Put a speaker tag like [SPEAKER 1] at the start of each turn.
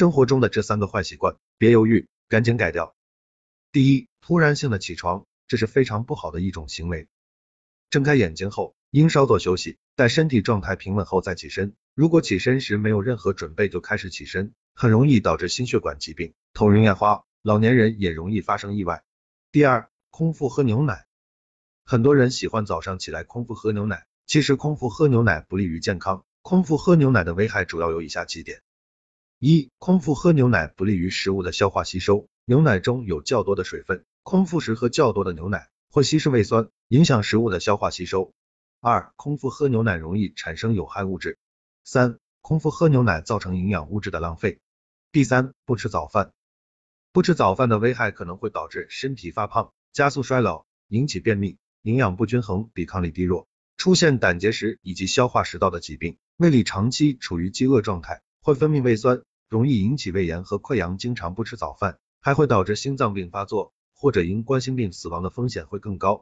[SPEAKER 1] 生活中的这三个坏习惯，别犹豫，赶紧改掉。第一，突然性的起床，这是非常不好的一种行为。睁开眼睛后，应稍作休息，待身体状态平稳后再起身。如果起身时没有任何准备就开始起身，很容易导致心血管疾病、头晕眼花，老年人也容易发生意外。第二，空腹喝牛奶，很多人喜欢早上起来空腹喝牛奶，其实空腹喝牛奶不利于健康。空腹喝牛奶的危害主要有以下几点。一、空腹喝牛奶不利于食物的消化吸收，牛奶中有较多的水分，空腹时喝较多的牛奶会稀释胃酸，影响食物的消化吸收。二、空腹喝牛奶容易产生有害物质。三、空腹喝牛奶造成营养物质的浪费。第三，不吃早饭，不吃早饭的危害可能会导致身体发胖，加速衰老，引起便秘，营养不均衡，抵抗力低弱，出现胆结石以及消化食道的疾病。胃里长期处于饥饿状态，会分泌胃酸。容易引起胃炎和溃疡，经常不吃早饭，还会导致心脏病发作，或者因冠心病死亡的风险会更高。